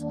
you